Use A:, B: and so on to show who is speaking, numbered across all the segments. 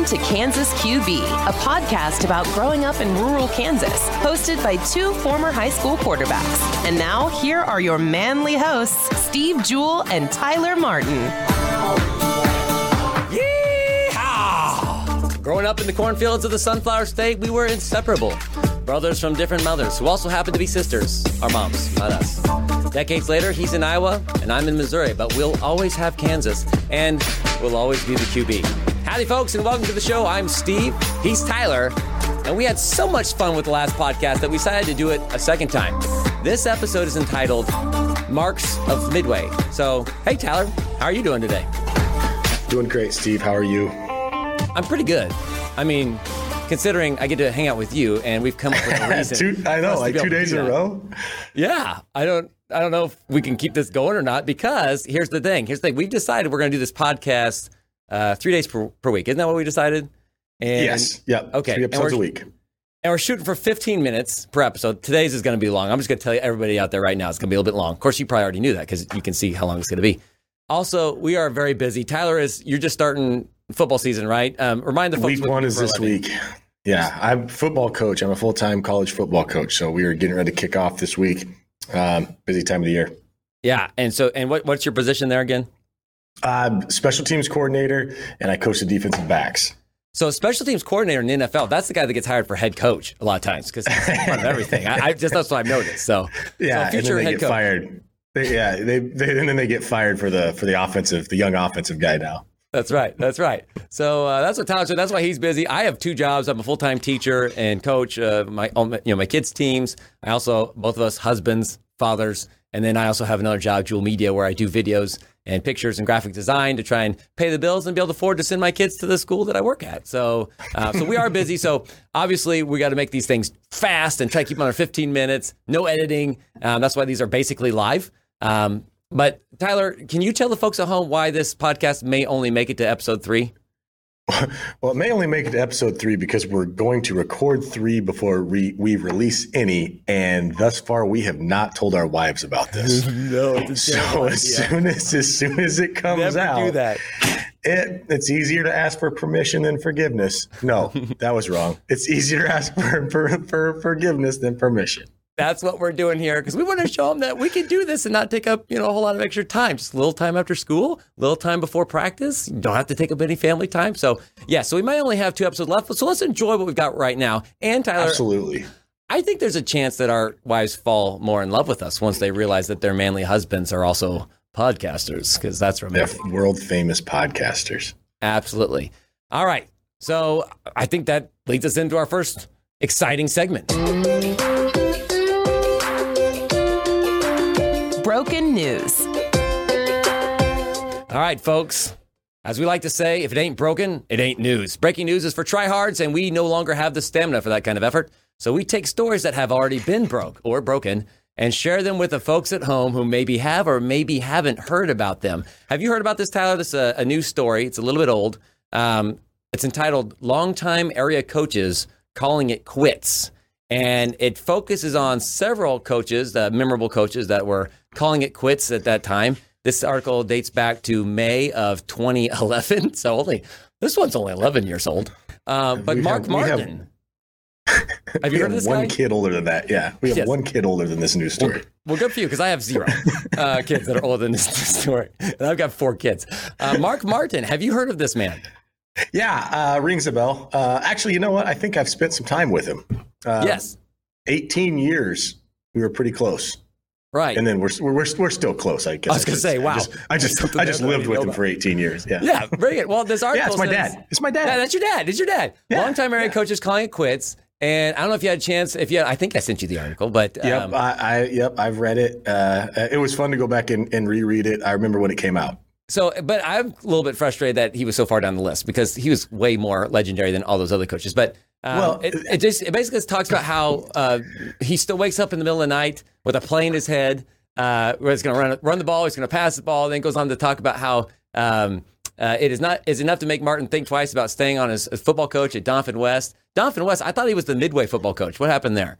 A: Welcome to Kansas QB, a podcast about growing up in rural Kansas, hosted by two former high school quarterbacks. And now, here are your manly hosts, Steve Juhl and Tyler Martin.
B: Yeehaw! Growing up in the cornfields of the Sunflower State, we were inseparable. Brothers from different mothers who also happened to be sisters. Our moms, not us. Decades later, he's in Iowa and I'm in Missouri, but we'll always have Kansas and we'll always be the QB. Howdy, folks, and welcome to the show. I'm Steve, he's Tyler, and we had so much fun with the last podcast that we decided to do it a second time. This episode is entitled Marks of Midway. So, hey, Tyler, how are you doing today?
C: Doing great, Steve. How are you?
B: I'm pretty good. I mean, considering I get to hang out with you and we've come up with a reason.
C: two, I know, like two days in a row.
B: Yeah, I don't. I don't know if we can keep this going or not because here's the thing. Here's the thing. We've decided we're going to do this podcast uh, three days per, per week. Isn't that what we decided?
C: And, yes. Yep.
B: Okay.
C: Three episodes a week.
B: And we're shooting for 15 minutes per episode. Today's is going to be long. I'm just going to tell you, everybody out there right now, it's going to be a little bit long. Of course, you probably already knew that because you can see how long it's going to be. Also, we are very busy. Tyler is, you're just starting football season, right? Um, remind the folks.
C: Week one is this week. Yeah, I'm football coach. I'm a full time college football coach. So we are getting ready to kick off this week. Um, busy time of the year.
B: Yeah, and so and what, what's your position there again?
C: Uh, special teams coordinator, and I coach the defensive backs.
B: So special teams coordinator in the NFL, that's the guy that gets hired for head coach a lot of times because he's front of everything. I, I, just that's what I've noticed. So
C: yeah,
B: so
C: future and then they get coach. fired. They, yeah, they, they and then they get fired for the for the offensive, the young offensive guy now.
B: That's right. That's right. So uh, that's what Tyler said. That's why he's busy. I have two jobs. I'm a full time teacher and coach. Uh, my you know my kids' teams. I also both of us husbands, fathers, and then I also have another job, Juhl Media, where I do videos and pictures and graphic design to try and pay the bills and be able to afford to send my kids to the school that I work at. So, uh, so we are busy. So obviously we got to make these things fast and try to keep them under 15 minutes. No editing. Um, that's why these are basically live. Um, but Tyler, can you tell the folks at home why this podcast may only make it to episode three?
C: Well, it may only make it to episode three because we're going to record three before we, we release any, and thus far we have not told our wives about this.
B: no,
C: so as soon as as soon as it comes
B: Never
C: out,
B: do that.
C: It, it's easier to ask for permission than forgiveness. No, that was wrong. It's easier to ask for, for, for forgiveness than permission.
B: That's what we're doing here because we want to show them that we can do this and not take up you know a whole lot of extra time. Just a little time after school, a little time before practice. You don't have to take up any family time. So yeah, so we might only have two episodes left. So let's enjoy what we've got right now. And Tyler,
C: absolutely.
B: I think there's a chance that our wives fall more in love with us once they realize that their manly husbands are also podcasters because that's romantic.
C: They're world famous podcasters.
B: Absolutely. All right. So I think that leads us into our first exciting segment.
A: Broken news.
B: All right, folks. As we like to say, if it ain't broken, it ain't news. Breaking news is for tryhards, and we no longer have the stamina for that kind of effort. So we take stories that have already been broke or broken and share them with the folks at home who maybe have or maybe haven't heard about them. Have you heard about this, Tyler? This is a, a news story. It's a little bit old. Um, it's entitled Longtime Area Coaches Calling It Quits. And it focuses on several coaches, the memorable coaches that were calling it quits at that time. This article dates back to May of 2011. So only this one's only 11 years old. Uh, but we Mark have, Martin.
C: Have, have you heard of this one guy? kid older than that. Yeah, we have yes. one kid older than this news story.
B: Well, well good for you because I have zero uh, kids that are older than this story, and I've got four kids. Uh, Mark Martin, have you heard of this man?
C: Yeah, uh, rings a bell. Uh, actually, you know what? I think I've spent some time with him.
B: Uh, yes,
C: 18 years. We were pretty close.
B: Right.
C: And then we're, we're, we're still close, I guess.
B: I was going to say, wow.
C: I just, I just, I just lived with him for 18 years. Yeah.
B: Yeah. Very good. Well, this article.
C: yeah, it's my
B: says,
C: dad. It's my dad.
B: Yeah, that's your dad. It's your dad. Yeah. Longtime area yeah. coaches calling it quits. And I don't know if you had a chance. If you, had, I think I sent you the article, but
C: yep, um, I, I, yep, I've read it. Uh, it was fun to go back and, and reread it. I remember when it came out.
B: So, but I'm a little bit frustrated that he was so far down the list because he was way more legendary than all those other coaches. But um, well, it, it, just it basically talks about how uh, he still wakes up in the middle of the night with a play in his head uh, where he's going to run run the ball, he's going to pass the ball, then goes on to talk about how um, uh, it is not is enough to make Martin think twice about staying on as, his football coach at Doniphan West. Doniphan West, I thought he was the midway football coach. What happened there?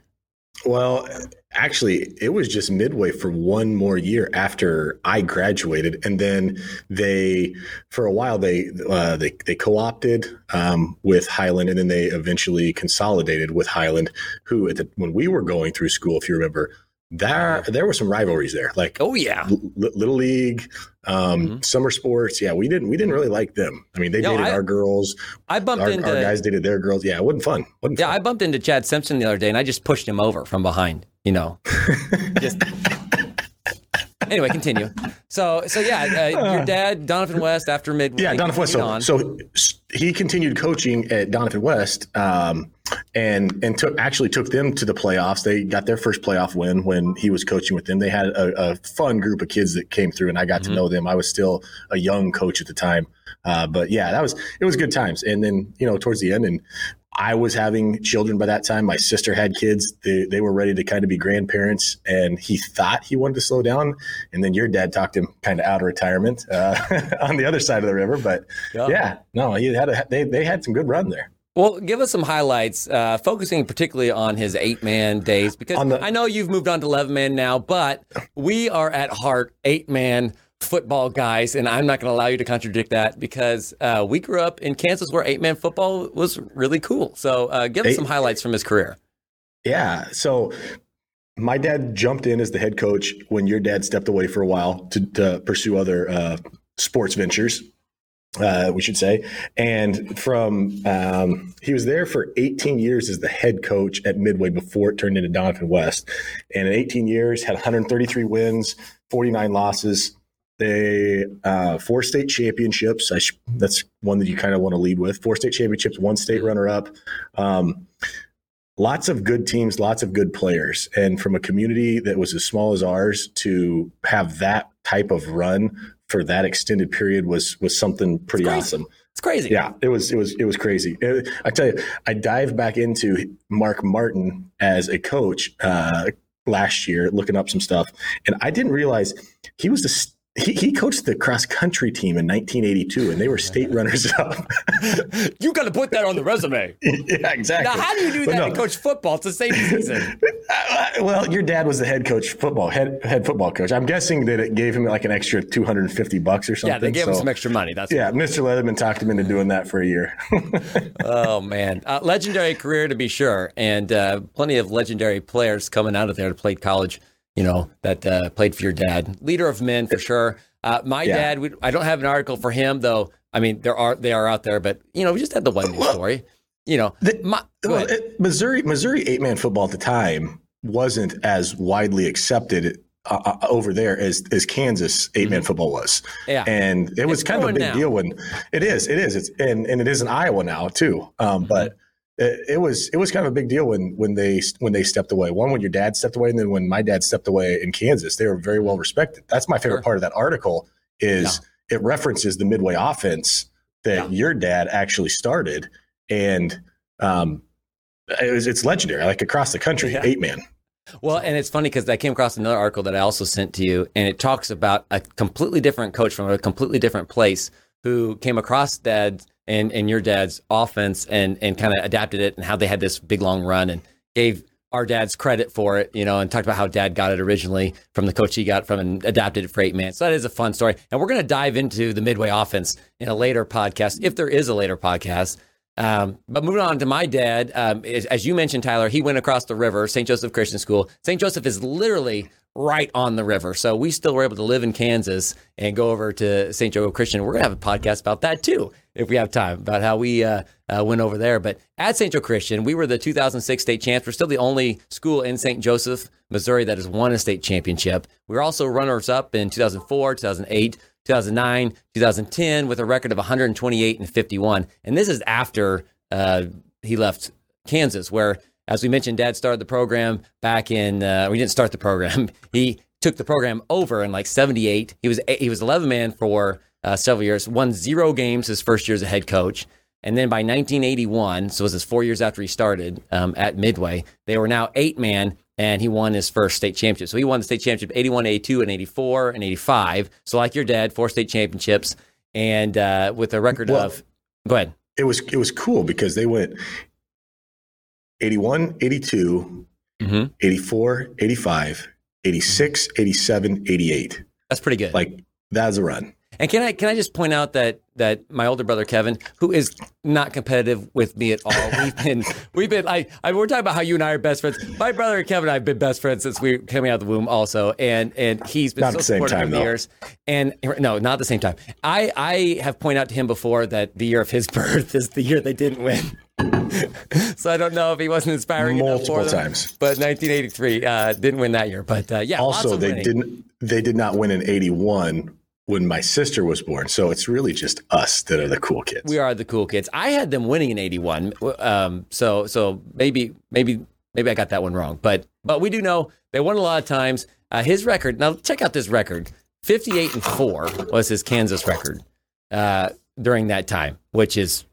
C: Well, actually, it was just midway for one more year after I graduated, and then they, for a while, they uh, they they co-opted um, with Highland, and then they eventually consolidated with Highland. Who, at the, when we were going through school, if you remember, there there were some rivalries there like
B: oh yeah.
C: L- little league um, mm-hmm. summer sports. Yeah we didn't we didn't really like them. I mean they dated I, our girls.
B: I bumped
C: our,
B: into
C: our guys dated their girls. Yeah it wasn't fun. Wasn't
B: yeah
C: fun.
B: i bumped into chad simpson the other day and i just pushed him over from behind you know? Just anyway, continue. So, so yeah, uh, your dad, Doniphan West, after mid.
C: Yeah, Doniphan West. So, so he continued coaching at Doniphan West, um, and and took actually took them to the playoffs. They got their first playoff win when he was coaching with them. They had a, a fun group of kids that came through, and I got mm-hmm. to know them. I was still a young coach at the time, uh, but yeah, that was it was good times. And then you know towards the end, and I was having children by that time. My sister had kids. They, they were ready to kind of be grandparents, and he thought he wanted to slow down. And then your dad talked him kind of out of retirement uh, on the other side of the river. But yeah, yeah no, he had a, they they had some good run there.
B: Well, give us some highlights, uh, focusing particularly on his eight man days, because the, I know you've moved on to 11 man now, but we are at heart eight man football guys, and I'm not going to allow you to contradict that because uh, we grew up in Kansas where eight man football was really cool. So uh, give us some highlights from his career.
C: Yeah. So my dad jumped in as the head coach when your dad stepped away for a while to, to pursue other uh, sports ventures. Uh, we should say, and from um, he was there for 18 years as the head coach at Midway before it turned into Doniphan West, and in 18 years had 133 wins, 49 losses, they uh, four state championships. Sh- that's one that you kind of want to lead with. Four state championships, one state runner up. Um, lots of good teams, lots of good players, and from a community that was as small as ours to have that type of run for that extended period was was something pretty
B: it's
C: awesome.
B: It's crazy.
C: Yeah, it was it was it was crazy. It, I tell you, I dived back into Mark Martin as a coach uh, last year, looking up some stuff, and I didn't realize he was the he, he coached the cross country team in 1982, and they were state runners up.
B: you got to put that on the resume.
C: yeah, exactly.
B: Now, how do you do that no. and coach football? It's the same season.
C: Uh, well, your dad was the head coach football head head football coach. I'm guessing that it gave him like an extra 250 bucks or something.
B: Yeah, they gave so, him some extra money. That's
C: yeah. Mr. Leatherman talked him into doing that for a year.
B: oh man, uh, legendary career to be sure, and uh, plenty of legendary players coming out of there to play college you know, that uh, played for your dad. Leader of men for sure. Uh, my yeah. dad, we, I don't have an article for him though. I mean, there are they are out there, but you know, we just had the one news story. You know, the, my,
C: well, Missouri Missouri eight man football at the time wasn't as widely accepted uh, uh over there as as Kansas eight man mm-hmm. football was.
B: Yeah,
C: and it was
B: it's
C: kind of a big
B: now.
C: deal when it is. It is. It's and and it is in Iowa now too. Um, mm-hmm. But it, it, was it was kind of a big deal when when they when they stepped away. One when your dad stepped away, and then when my dad stepped away in Kansas, they were very well respected. That's my favorite sure. part of that article is yeah. it references the midway offense that yeah. your dad actually started, and um, it was, it's legendary. Like across the country, yeah. eight man.
B: Well, and it's funny because I came across another article that I also sent to you, and it talks about a completely different coach from a completely different place who came across dad and and your dad's offense and and kind of adapted it and how they had this big long run and gave our dad's credit for it, you know, and talked about how dad got it originally from the coach he got from and adapted it for eight man. So that is a fun story. And we're going to dive into the Midway offense in a later podcast, if there is a later podcast. Um, but moving on to my dad, um, as you mentioned, Tyler, he went across the river, St. Joseph Christian School. St. Joseph is literally right on the river. So we still were able to live in Kansas and go over to St. Joe Christian. We're going to have a podcast about that too, if we have time, about how we uh, uh, went over there. But at St. Joe Christian, we were the 2006 state champs. We're still the only school in St. Joseph, Missouri that has won a state championship. We were also runners up in 2004, 2008. 2009, 2010, with a record of 128 and 51. And this is after uh, he left Kansas, where as we mentioned, Dad started the program back in. Uh, we didn't start the program. He took the program over in like '78. He was he was 11 man for uh, several years. Won zero games his first year as a head coach. And then by 1981, so it was his four years after he started um, at Midway, they were now eight man, and he won his first state championship. So he won the state championship 81, 82, and 84, and 85. So like your dad, four state championships, and uh, with a record well, of. Go ahead.
C: It was it was cool because they went 81, 82, mm-hmm. 84, 85, 86, 87, 88.
B: That's pretty good.
C: Like that's a run.
B: And can I can I just point out that that my older brother Kevin, who is not competitive with me at all, we've been we've been I, I we're talking about how you and I are best friends. My brother Kevin and I have been best friends since we coming out of the womb, also, and and he's been
C: not
B: so
C: the same
B: supportive
C: time, though.
B: years. And no, not the same time. I I have pointed out to him before that the year of his birth is the year they didn't win. So I don't know if he wasn't inspiring
C: Multiple
B: them,
C: times.
B: But 1983 uh, didn't win that year. But uh, yeah,
C: Also, they
B: winning.
C: didn't they did not win in 81 when my sister was born. So it's really just us that are the cool kids.
B: We are the cool kids. I had them winning in '81, um, so so maybe maybe maybe I got that one wrong, but but we do know they won a lot of times. Uh, his record now, check out this record: 58 and four was his Kansas record uh, during that time, which is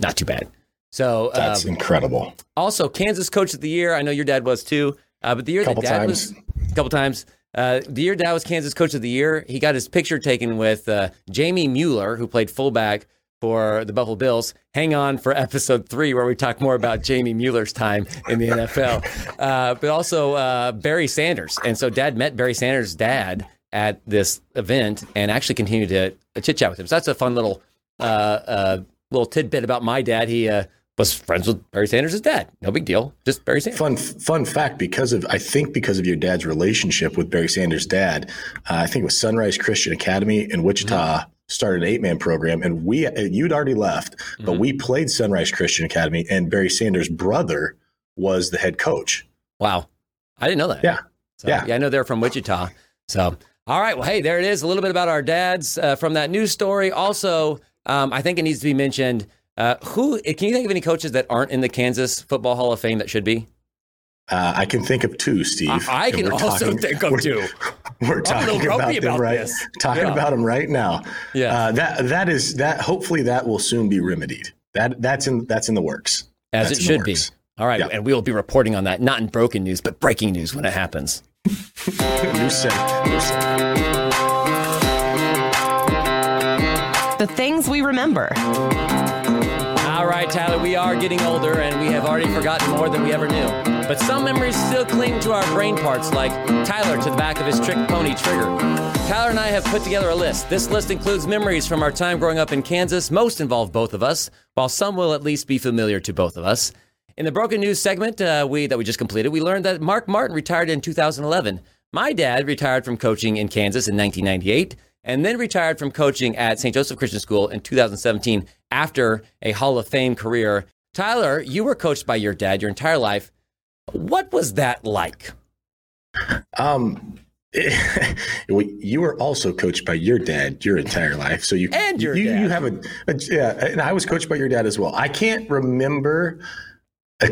B: not too bad. So
C: That's
B: um,
C: incredible.
B: also Kansas Coach of the Year. I know your dad was too, uh, but the year
C: Couple
B: that dad
C: times.
B: was a couple times. Uh, the year dad was Kansas Coach of the Year, he got his picture taken with uh, Jamie Mueller, who played fullback for the Buffalo Bills. Hang on for episode three, where we talk more about Jamie Mueller's time in the NFL, uh, but also uh, Barry Sanders. And so, Dad met Barry Sanders' dad at this event and actually continued to chit chat with him. So that's a fun little uh, uh, little tidbit about my dad. He uh, was friends with Barry Sanders' dad. No big deal, just Barry Sanders.
C: Fun fun fact because of I think because of your dad's relationship with Barry Sanders' dad, uh, I think it was Sunrise Christian Academy in Wichita started an eight man program, and we you'd already left, but we played Sunrise Christian Academy, and Barry Sanders' brother was the head coach.
B: Wow, I didn't know that.
C: Yeah,
B: So,
C: yeah.
B: I know they're from Wichita. So, all right. Well, hey, there it is. A little bit about our dads uh, from that news story. Also, um, I think it needs to be mentioned. Uh, who can you think of any coaches that aren't in the Kansas Football Hall of Fame that should be?
C: Uh, I can think of two, Steve.
B: I, I can also
C: talking-
B: think of
C: we're-
B: two.
C: We're talking about them
B: about
C: right.
B: this.
C: Talking
B: Yeah.
C: about them right now.
B: Yeah.
C: Uh, that that is that. Hopefully, that will soon be remedied. That that's in that's in the works.
B: As
C: That's
B: it should be. All right,
C: Yeah.
B: and we will be reporting on that, not in broken news, but breaking news when it happens.
C: You said. You said.
A: The things we remember.
B: All right, Tyler, we are getting older and we have already forgotten more than we ever knew. But some memories still cling to our brain parts, like Tyler to the back of his trick pony trigger. Tyler and I have put together a list. This list includes memories from our time growing up in Kansas. Most involve both of us, while some will at least be familiar to both of us. In the broken news segment uh, we that we just completed, we learned that Mark Martin retired in 2011. My dad retired from coaching in Kansas in 1998 and then retired from coaching at St. Joseph Christian School in 2017 after a Hall of Fame career. Tyler, you were coached by your dad your entire life. What was that like?
C: Um, well, you were also coached by your dad your entire life, so you
B: And your
C: you,
B: dad.
C: you have a, a yeah, and I was coached by your dad as well. I can't remember uh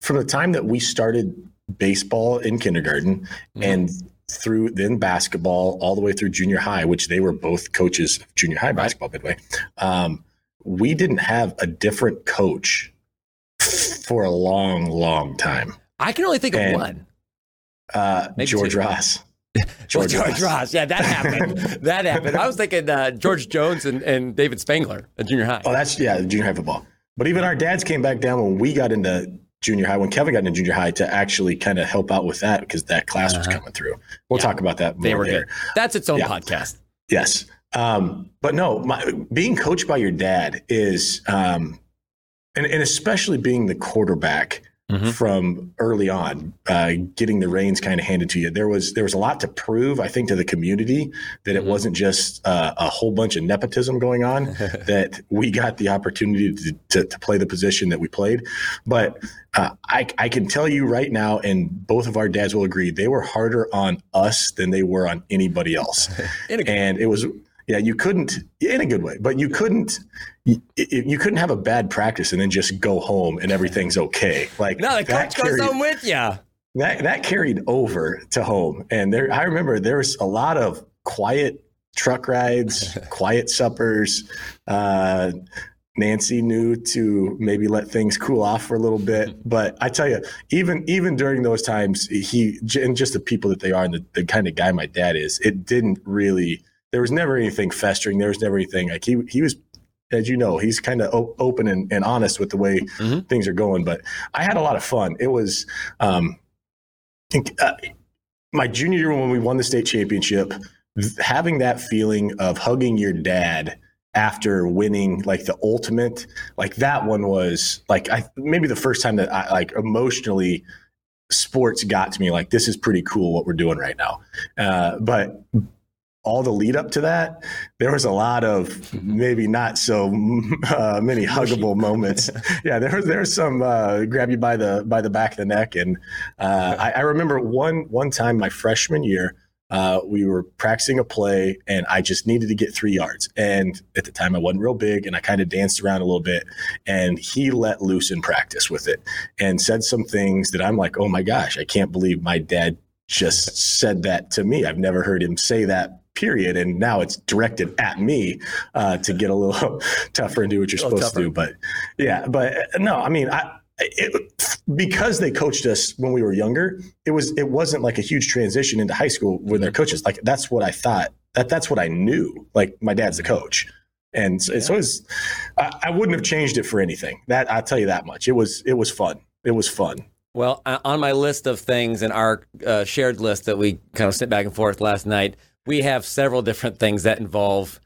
C: from the time that we started baseball in kindergarten
B: Mm-hmm.
C: and through then basketball all the way through junior high, which they were both coaches of junior high basketball midway. Um, we didn't have a different coach for a long, long time.
B: I can only think of one.
C: Uh, George
B: two.
C: Ross.
B: George, George Ross. Yeah, that happened. that happened. I was thinking uh, George Jones and, and David Spangler at junior high.
C: Oh, that's yeah, junior high football. But even our dads came back down when we got into junior high, when Kevin got into junior high, to actually kind of help out with that because that class was coming through. We'll
B: Uh-huh. Yeah.
C: talk about that more
B: they were
C: later.
B: good. That's its own
C: Yeah.
B: podcast.
C: Yes. Um, but no, my, being coached by your dad is, um, and, and especially being the quarterback
B: Mhm.
C: from early on, uh, getting the reins kind of handed to you. There was there was a lot to prove, I think, to the community that it
B: Mhm.
C: wasn't just uh, a whole bunch of nepotism going on. that we got the opportunity to, to, to play the position that we played. But uh, I, I can tell you right now, and both of our dads will agree, they were harder on us than they were on anybody else.
B: In a good-
C: and it was, yeah, you couldn't, in a good way, but you couldn't, you, you couldn't have a bad practice and then just go home and everything's okay. Like
B: no, the
C: that
B: coach goes
C: carried-
B: home with you.
C: that that carried over to home. And there i remember there was a lot of quiet truck rides quiet suppers. Uh nancy knew to maybe let things cool off for a little bit. But i tell you even even during those times he and just the people that they are and the, the kind of guy my dad is it didn't really there was never anything festering. There was never anything like he he was as you know he's kind of o- open and, and honest with the way
B: Mhm.
C: things are going but i had a lot of fun. It was um uh, my junior year when we won the state championship, having that feeling of hugging your dad after winning like the ultimate like that one was like I maybe the first time that I like emotionally sports got to me like this is pretty cool what we're doing right now. Uh, but all the lead up to that, there was a lot of maybe not so uh, many huggable moments. yeah, there was there's some uh, grab you by the by the back of the neck, and uh, I, I, remember one one time my freshman year. Uh, we were practicing a play and I just needed to get three yards. And at the time, I wasn't real big and I kind of danced around a little bit. And he let loose in practice with it and said some things that I'm like, oh my gosh, I can't believe my dad just said that to me. I've never heard him say that period. And now it's directed at me uh, to get a little tougher and do what you're supposed tougher. to do. But yeah, but uh, no, I mean, I, it, because they coached us when we were younger, it was it wasn't like a huge transition into high school with their coaches. Like that's what I thought. That that's what I knew. Like my dad's the coach, and so, yeah. so it was. I, I wouldn't have changed it for anything. That I'll tell you that much. It was it was fun. It was fun.
B: Well, on my list of things in our uh, shared list that we kind of sent back and forth last night, we have several different things that involve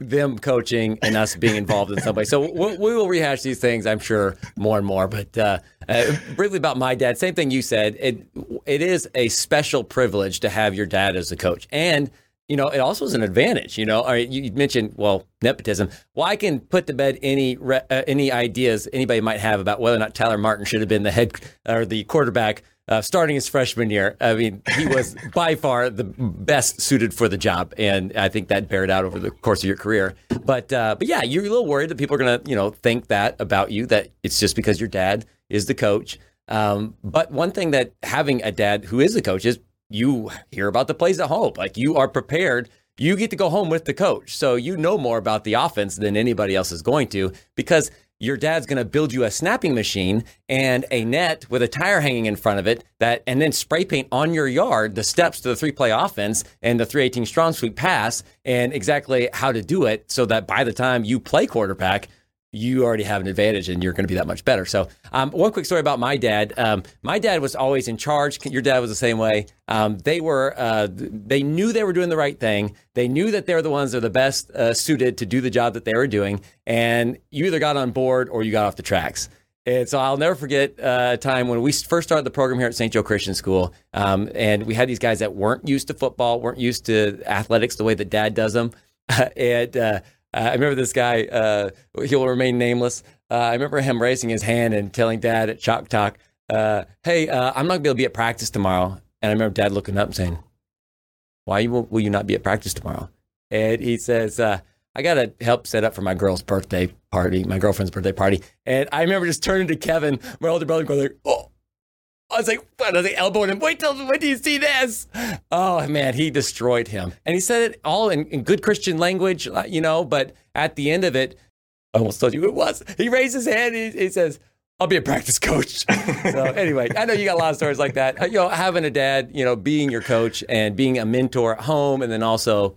B: them coaching and us being involved in some way. So we, we will rehash these things, I'm sure, more and more. But uh, uh, briefly about my dad, same thing you said. It it is a special privilege to have your dad as a coach, and you know, it also is an advantage. You know, you mentioned well nepotism. Well, I can put to bed any uh, any ideas anybody might have about whether or not Tyler Martin should have been the head or the quarterback uh, starting his freshman year. I mean, he was by far the best suited for the job, and I think that bared out over the course of your career. But uh, but yeah, you're a little worried that people are going to you know think that about you that it's just because your dad is the coach. Um, but one thing that having a dad who is the coach is you hear about the plays at home. Like you are prepared. You get to go home with the coach. So you know more about the offense than anybody else is going to because your dad's going to build you a snapping machine and a net with a tire hanging in front of it that and then spray paint on your yard the steps to the three play offense and the 318 strong sweep pass and exactly how to do it so that by the time you play quarterback you already have an advantage and you're going to be that much better. So, um, one quick story about my dad. Um, my dad was always in charge. Your dad was the same way. Um, they were, uh, they knew they were doing the right thing. They knew that they're the ones that are the best uh, suited to do the job that they were doing. And you either got on board or you got off the tracks. And so I'll never forget uh, a time when we first started the program here at St. Joe Christian School. Um, and we had these guys that weren't used to football, weren't used to athletics the way that dad does them. and uh, I remember this guy, uh, he'll remain nameless. Uh, I remember him raising his hand and telling dad at Chalk Talk, uh, Hey, uh, I'm not going to be able to be at practice tomorrow. And I remember dad looking up and saying, Why will, will you not be at practice tomorrow? And he says, uh, I got to help set up for my girl's birthday party, my girlfriend's birthday party. And I remember just turning to Kevin, my older brother, going, like, Oh, I was like, I was like elbowing him. Wait till when do you see this? Oh man, he destroyed him, and he said it all in, in good Christian language, uh, you know. But at the end of it, I almost told you who it was. He raised his hand. He, he says, "I'll be a practice coach." so anyway, I know you got a lot of stories like that. Uh, you know, having a dad, you know, being your coach and being a mentor at home, and then also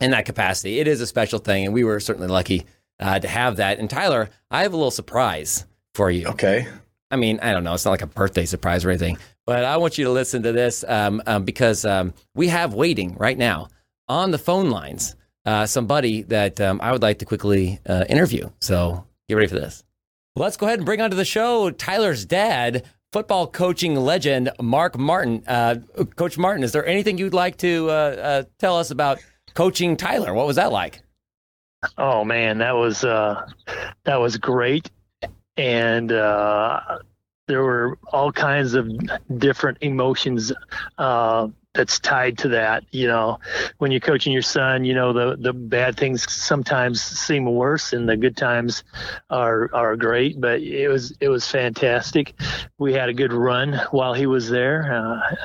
B: in that capacity, it is a special thing, and we were certainly lucky uh, to have that. And Tyler, I have a little surprise for you.
C: Okay.
B: I mean, I don't know. It's not like a birthday surprise or anything, but I want you to listen to this um, um, because um, we have waiting right now on the phone lines uh, somebody that um, I would like to quickly uh, interview. So get ready for this. Let's go ahead and bring onto the show Tyler's dad, football coaching legend Mark Martin. Uh, Coach Martin, is there anything you'd like to uh, uh, tell us about coaching Tyler? What was that like?
D: Oh man, that was uh, that was great and uh, there were all kinds of different emotions uh, that's tied to that. You know, when you're coaching your son, you know the the bad things sometimes seem worse, and the good times are are great. But it was it was fantastic. We had a good run while he was there. Uh,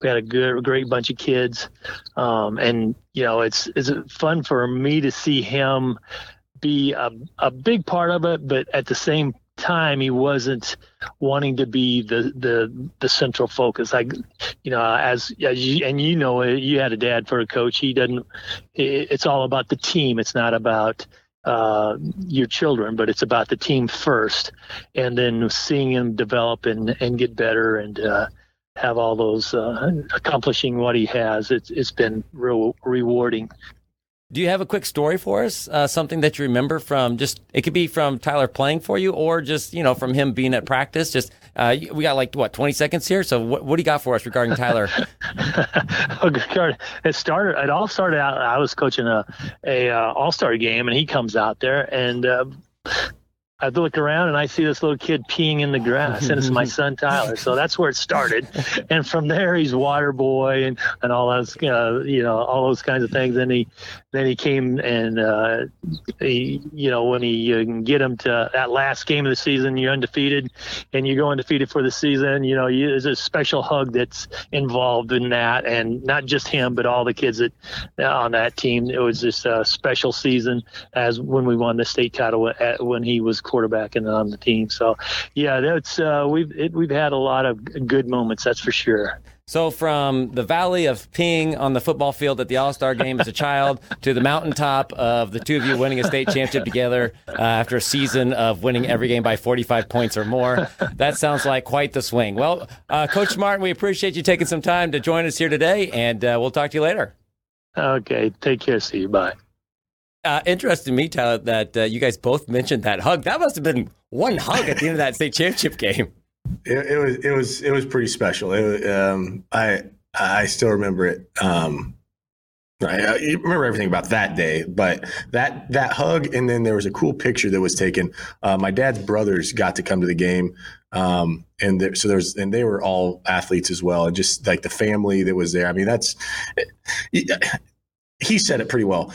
D: we had a good, great bunch of kids, um, and you know it's it's fun for me to see him be a, a big part of it, but at the same time he wasn't wanting to be the the the central focus like you know as, as you, and you know you had a dad for a coach he doesn't it's all about the team it's not about uh, your children but it's about the team first and then seeing him develop and and get better and uh, have all those uh, accomplishing what he has. It's it's been real rewarding.
B: Do you have a quick story for us? Uh, something that you remember from just it could be from Tyler playing for you, or just you know from him being at practice. Just uh, we got like what twenty seconds here. So what, what do you got for us regarding Tyler?
D: it started. It all started out. I was coaching a a uh, All Star game, and he comes out there and. Uh, I look around and I see this little kid peeing in the grass, and it's my son Tyler. So that's where it started, and from there he's water boy and and all those uh, you know all those kinds of things. And he then he came and uh, he, you know when he you can get him to that last game of the season, you're undefeated, and you go undefeated for the season. You know you, there's a special hug that's involved in that, and not just him, but all the kids that on that team. It was just a special season as when we won the state title at, when he was quarterback and on the team. So yeah, that's uh, we've it, we've had a lot of good moments. That's for sure.
B: So, from the valley of peeing on the football field at the All Star game as a child to the mountaintop of the two of you winning a state championship together uh, after a season of winning every game by 45 points or more, that sounds like quite the swing. Well, uh, Coach Martin, we appreciate you taking some time to join us here today, and uh, we'll talk to you later.
D: Okay. Take care. See you. Bye.
B: Uh, interesting me, Tyler, that uh, you guys both mentioned that hug. That must have been one hug at the end of that state championship game.
C: It, it, was it was it was pretty special. It, um, I I still remember it. Um, I, I remember everything about that day, but that that hug, and then there was a cool picture that was taken. Uh, my dad's brothers got to come to the game, um, and there, so there's and they were all athletes as well, and just like the family that was there. I mean, that's he said it pretty well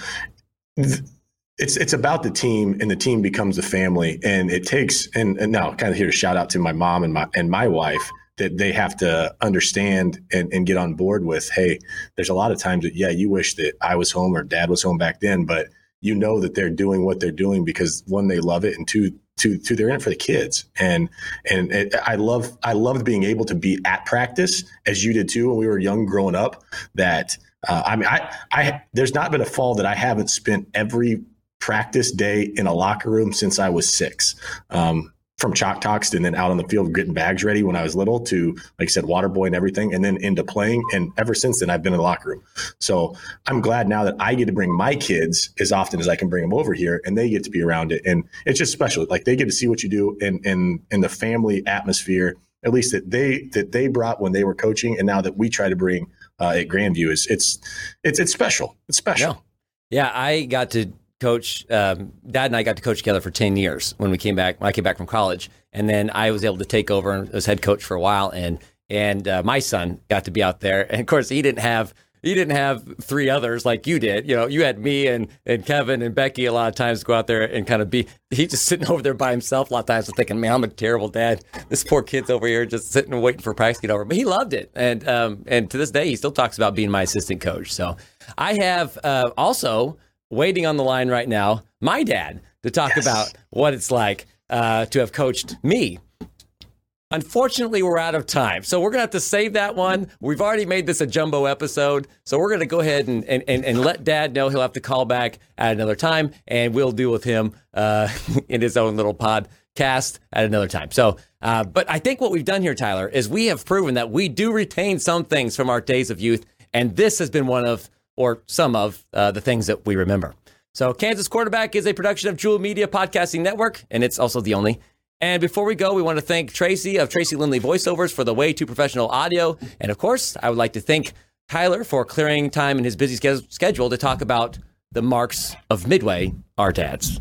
C: it's it's about the team and the team becomes a family and it takes and, and now kind of here to shout out to my mom and my and my wife that they have to understand and, and get on board with hey there's a lot of times that yeah you wish that i was home or dad was home back then but you know that they're doing what they're doing because one they love it and two two, two they're in it for the kids. And and it, i love i loved being able to be at practice as you did too when we were young growing up that uh, I mean, I, I, there's not been a fall that I haven't spent every practice day in a locker room since I was six. Um, from chalk talks and then out on the field getting bags ready when I was little to, like I said, water boy and everything, and then into playing. And ever since then, I've been in the locker room. So I'm glad now that I get to bring my kids as often as I can bring them over here, and they get to be around it. And it's just special. Like they get to see what you do in in in the family atmosphere, at least that they that they brought when they were coaching, and now that we try to bring uh, at Grandview is it's it's it's special. It's special.
B: Yeah, yeah I got to coach. Um, Dad and I got to coach together for ten years when we came back. When I came back from college, and then I was able to take over as head coach for a while, and and uh, my son got to be out there. And of course, he didn't have he didn't have three others like you did. You know, you had me and, and Kevin and Becky a lot of times go out there and kind of be, he just sitting over there by himself a lot of times thinking, man, I'm a terrible dad. This poor kid's over here just sitting and waiting for practice to get over. But he loved it. And, um, and to this day, he still talks about being my assistant coach. So I have uh, also waiting on the line right now, my dad to talk yes. about what it's like uh, to have coached me Unfortunately, we're out of time. So we're going to have to save that one. We've already made this a jumbo episode. So we're going to go ahead and, and, and, and, let dad know he'll have to call back at another time, and we'll deal with him uh, in his own little podcast at another time. So, uh, but I think what we've done here, Tyler, is we have proven that we do retain some things from our days of youth. And this has been one of, or some of, uh, the things that we remember. So, Kansas Quarterback is a production of Juhl Media Podcasting Network, and it's also the only and before we go, we want to thank Tracy of Tracy Lindley Voiceovers for the way to professional audio. And of course, I would like to thank Tyler for clearing time in his busy schedule to talk about the marks of Midway, our dads.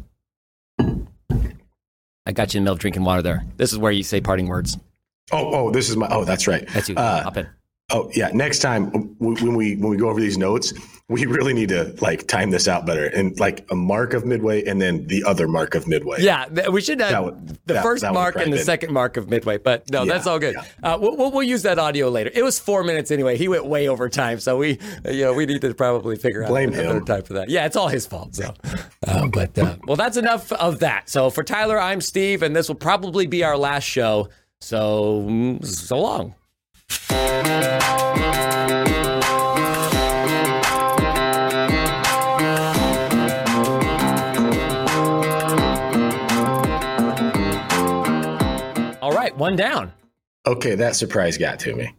B: I got you in the middle of drinking water there. This is where you say parting words.
C: Oh, oh, this is my. Oh, that's right.
B: That's you. Uh, Hop in.
C: Oh yeah. Next time when we when we go over these notes, we really need to like time this out better and like a mark of midway and then the other mark of midway.
B: Yeah, we should have would, the that, first that mark and the been. second mark of midway. But no, yeah, that's all good. Yeah. Uh, we'll, we'll, use that audio later. It was four minutes anyway. He went way over time, so we you know we need to probably figure out
C: Blame
B: another
C: him.
B: time for that. Yeah, it's all his fault. So, uh, but uh, well, that's enough of that. So for Tyler, I'm Steve, and this will probably be our last show. So mm, so long. One down.
C: Okay, that surprise got to me.